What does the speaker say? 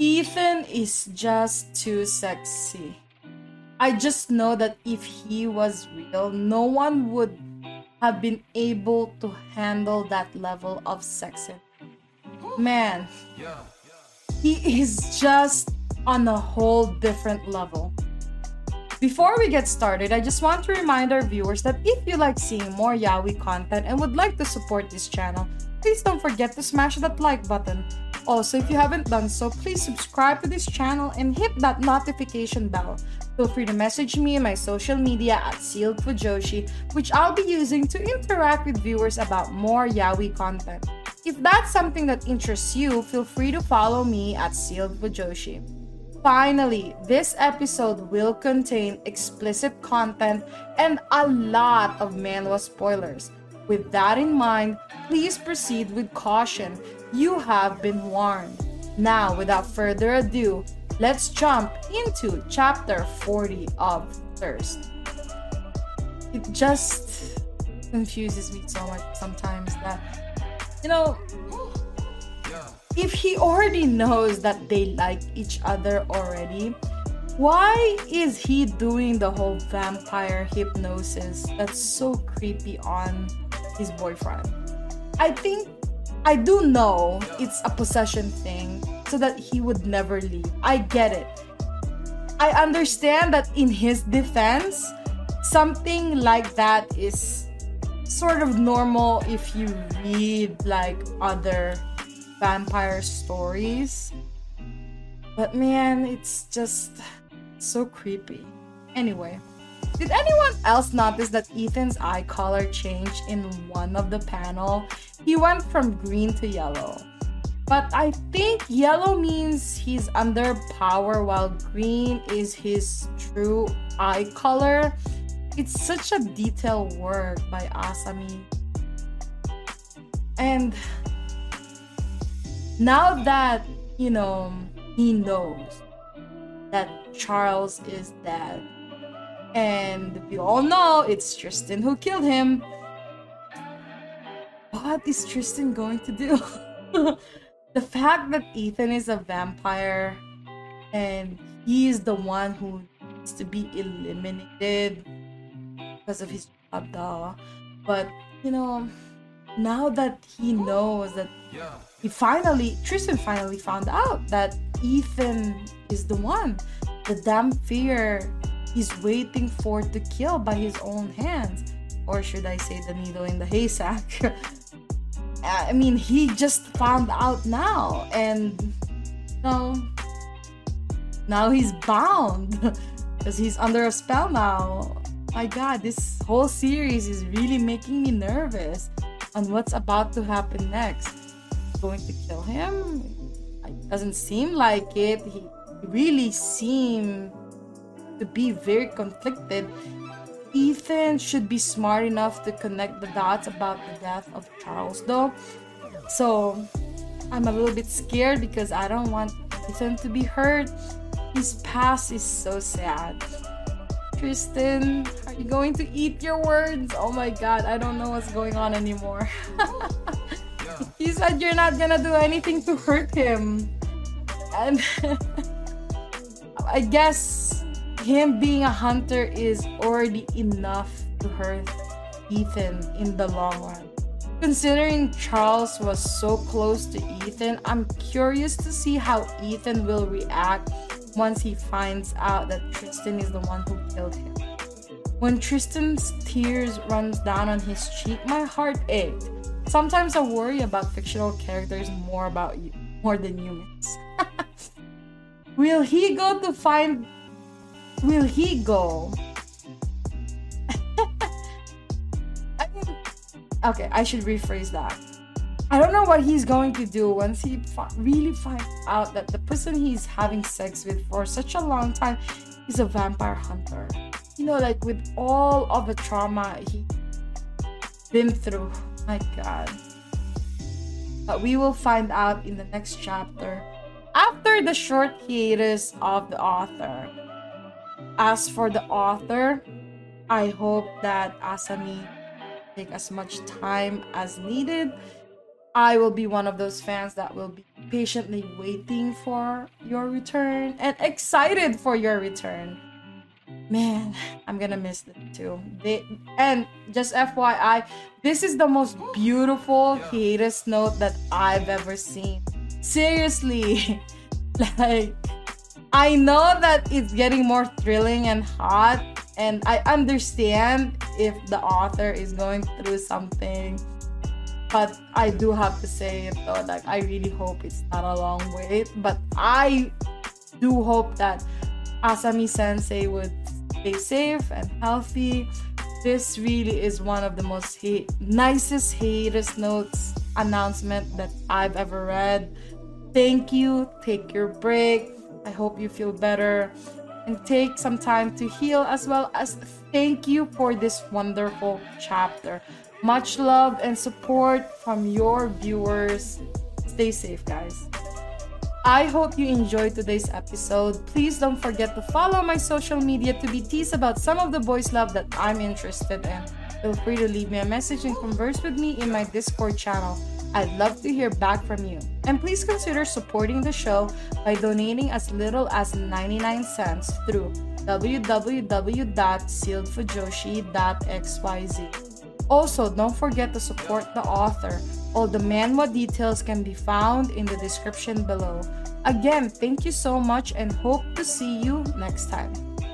Ethan is just too sexy. I just know that if he was real, no one would have been able to handle that level of sex. Man, he is just on a whole different level. Before we get started, I just want to remind our viewers that if you like seeing more Yaoi content and would like to support this channel, please don't forget to smash that like button. Also, if you haven't done so, please subscribe to this channel and hit that notification bell. Feel free to message me on my social media at Sealed Fujoshi, which I'll be using to interact with viewers about more Yaoi content. If that's something that interests you, feel free to follow me at Sealed Fujoshi. Finally, this episode will contain explicit content and a lot of manhwa spoilers. With that in mind, please proceed with caution. You have been warned. Now, without further ado, let's jump into chapter 40 of Thirst. It just confuses me so much sometimes that, you know, if he already knows that they like each other already, why is he doing the whole vampire hypnosis that's so creepy on his boyfriend? I think I do know it's a possession thing so that he would never leave. I get it. I understand that in his defense, something like that is sort of normal if you read like other vampire stories. But man, it's just so creepy. Anyway, did anyone else notice that Ethan's eye color changed in one of the panel? He went from green to yellow. But I think yellow means he's under power while green is his true eye color. It's such a detailed work by Asami. And now that, you know, he knows that Charles is dead, and we all know it's Tristan who killed him, what is Tristan going to do? the fact that Ethan is a vampire and he is the one who needs to be eliminated because of his job, but you know, now that he knows that he finally Tristan finally found out that Ethan is the one. The damn fear he's waiting for to kill by his own hands. Or should I say the needle in the haystack? Uh, I mean, he just found out now, and you now he's bound because he's under a spell now. My God, this whole series is really making me nervous on what's about to happen next going to kill him. It doesn't seem like it. He really seemed to be very conflicted. Ethan should be smart enough to connect the dots about the death of Charles, though. So I'm a little bit scared because I don't want Ethan to be hurt. His past is so sad. Tristan, are you going to eat your words? Oh my god, I don't know what's going on anymore. you said you're not gonna do anything to hurt him. And I guess him being a hunter is already enough to hurt Ethan in the long run. Considering Charles was so close to Ethan, I'm curious to see how Ethan will react once he finds out that Tristan is the one who killed him. When Tristan's tears runs down on his cheek, my heart ached Sometimes I worry about fictional characters more about you, more than humans. will he go to find? Will he go? I mean, okay, I should rephrase that. I don't know what he's going to do once he fi- really finds out that the person he's having sex with for such a long time is a vampire hunter. You know, like with all of the trauma he's been through. My God. But we will find out in the next chapter after the short hiatus of the author. As for the author, I hope that Asami take as much time as needed I will be one of those fans that will be patiently waiting for your return and excited for your return. Man, I'm gonna miss them too. They and just FYI, this is the most beautiful hiatus note that I've ever seen. Seriously, like I know that it's getting more thrilling and hot, and I understand if the author is going through something but I do have to say it though, like I really hope it's not a long wait. But I do hope that Asami Sensei would stay safe and healthy. This really is one of the most nicest hiatus notes announcement that I've ever read. Thank you. Take your break. I hope you feel better and take some time to heal as well as thank you for this wonderful chapter. Much love and support from your viewers. Stay safe, guys. I hope you enjoyed today's episode. Please don't forget to follow my social media to be teased about some of the boys' love that I'm interested in. Feel free to leave me a message and converse with me in my Discord channel. I'd love to hear back from you. And please consider supporting the show by donating as little as 99 cents through www.sealedfujoshi.xyz. Also, don't forget to support the author. All the manhwa details can be found in the description below. Again, thank you so much and hope to see you next time.